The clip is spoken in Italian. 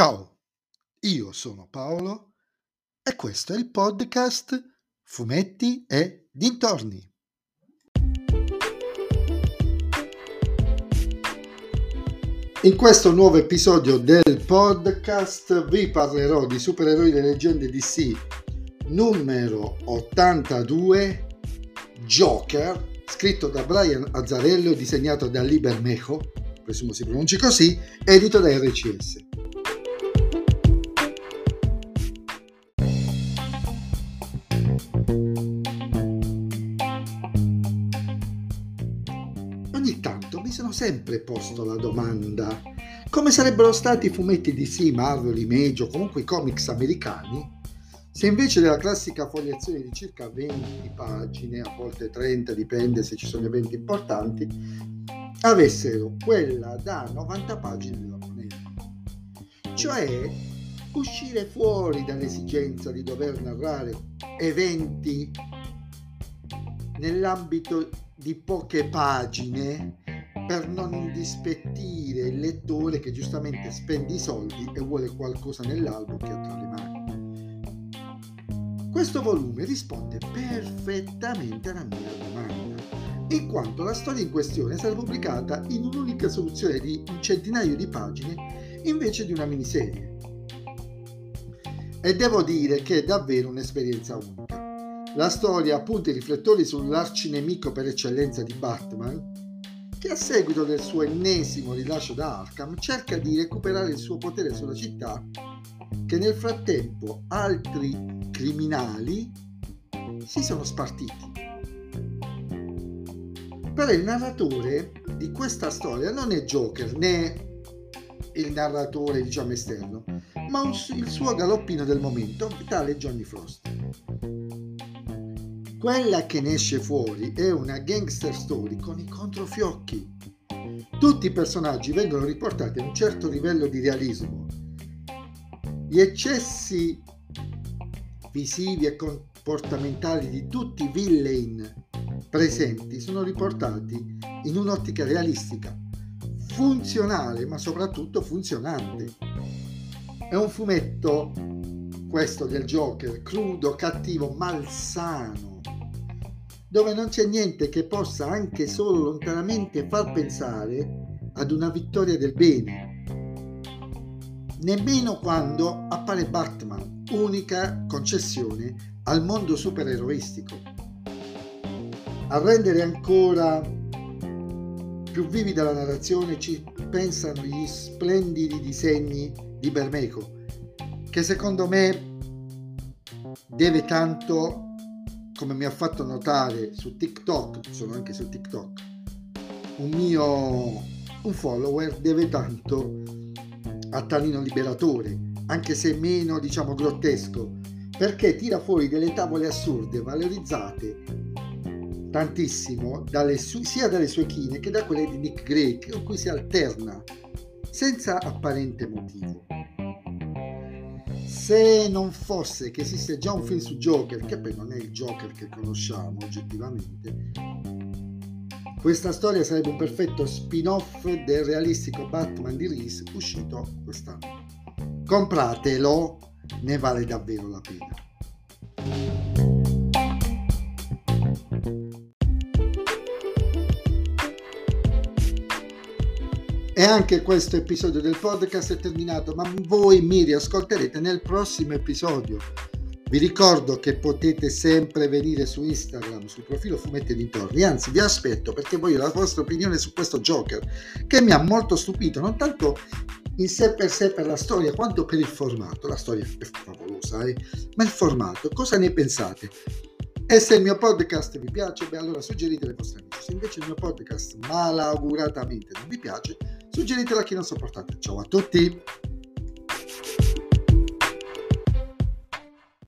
Ciao, io sono Paolo e questo è il podcast Fumetti e Dintorni. In questo nuovo episodio del podcast vi parlerò di supereroi delle leggende DC numero 82 Joker, scritto da Brian Azzarello e disegnato da Liber Mejo, presumo si pronunci così, edito da RCS. Ogni tanto mi sono sempre posto la domanda come sarebbero stati i fumetti di DC, Marvel, Image o comunque i comics americani se invece della classica fogliazione di circa 20 pagine, a volte 30, dipende se ci sono eventi importanti, avessero quella da 90 pagine della moneta. Cioè uscire fuori dall'esigenza di dover narrare eventi nell'ambito di poche pagine per non indispettire il lettore che giustamente spende i soldi e vuole qualcosa nell'albo che ha tra le mani. Questo volume risponde perfettamente alla mia domanda, in quanto la storia in questione sarà pubblicata in un'unica soluzione di un centinaio di pagine invece di una miniserie. E devo dire che è davvero un'esperienza unica. La storia punta i riflettori sull'arcinemico per eccellenza di Batman, che a seguito del suo ennesimo rilascio da Arkham cerca di recuperare il suo potere sulla città, che nel frattempo altri criminali si sono spartiti. Però il narratore di questa storia non è Joker né il narratore diciamo esterno, ma un, il suo galoppino del momento, tale Johnny Frost. Quella che ne esce fuori è una gangster story con i controfiocchi. Tutti i personaggi vengono riportati a un certo livello di realismo. Gli eccessi visivi e comportamentali di tutti i villain presenti sono riportati in un'ottica realistica, funzionale ma soprattutto funzionante. È un fumetto, questo del Joker, crudo, cattivo, malsano, dove non c'è niente che possa anche solo lontanamente far pensare ad una vittoria del bene, nemmeno quando appare Batman unica concessione al mondo supereroistico. A rendere ancora più vivida la narrazione ci pensano gli splendidi disegni di Bermeco, che secondo me deve tanto, come mi ha fatto notare su TikTok, sono anche su TikTok, un mio un follower deve tanto a Talino Liberatore, anche se meno diciamo grottesco, perché tira fuori delle tavole assurde valorizzate tantissimo dalle su- sia dalle sue chine che da quelle di Nick Drake, con cui si alterna senza apparente motivo. Se non fosse che esiste già un film su Joker, che poi non è il Joker che conosciamo oggettivamente, questa storia sarebbe un perfetto spin-off del realistico Batman di Reese uscito quest'anno compratelo, ne vale davvero la pena. E anche questo episodio del podcast è terminato, ma voi mi riascolterete nel prossimo episodio. Vi ricordo che potete sempre venire su Instagram, sul profilo Fumetti Dintorni, anzi vi aspetto perché voglio la vostra opinione su questo Joker, che mi ha molto stupito, non tanto in sé per sé per la storia quanto per il formato. La storia è favolosa, eh? ma il formato, cosa ne pensate? E se il mio podcast vi piace, beh allora suggeritelo ai vostri amici. Se invece il mio podcast malauguratamente non vi piace, suggeritelo a chi non sopportate. Ciao a tutti!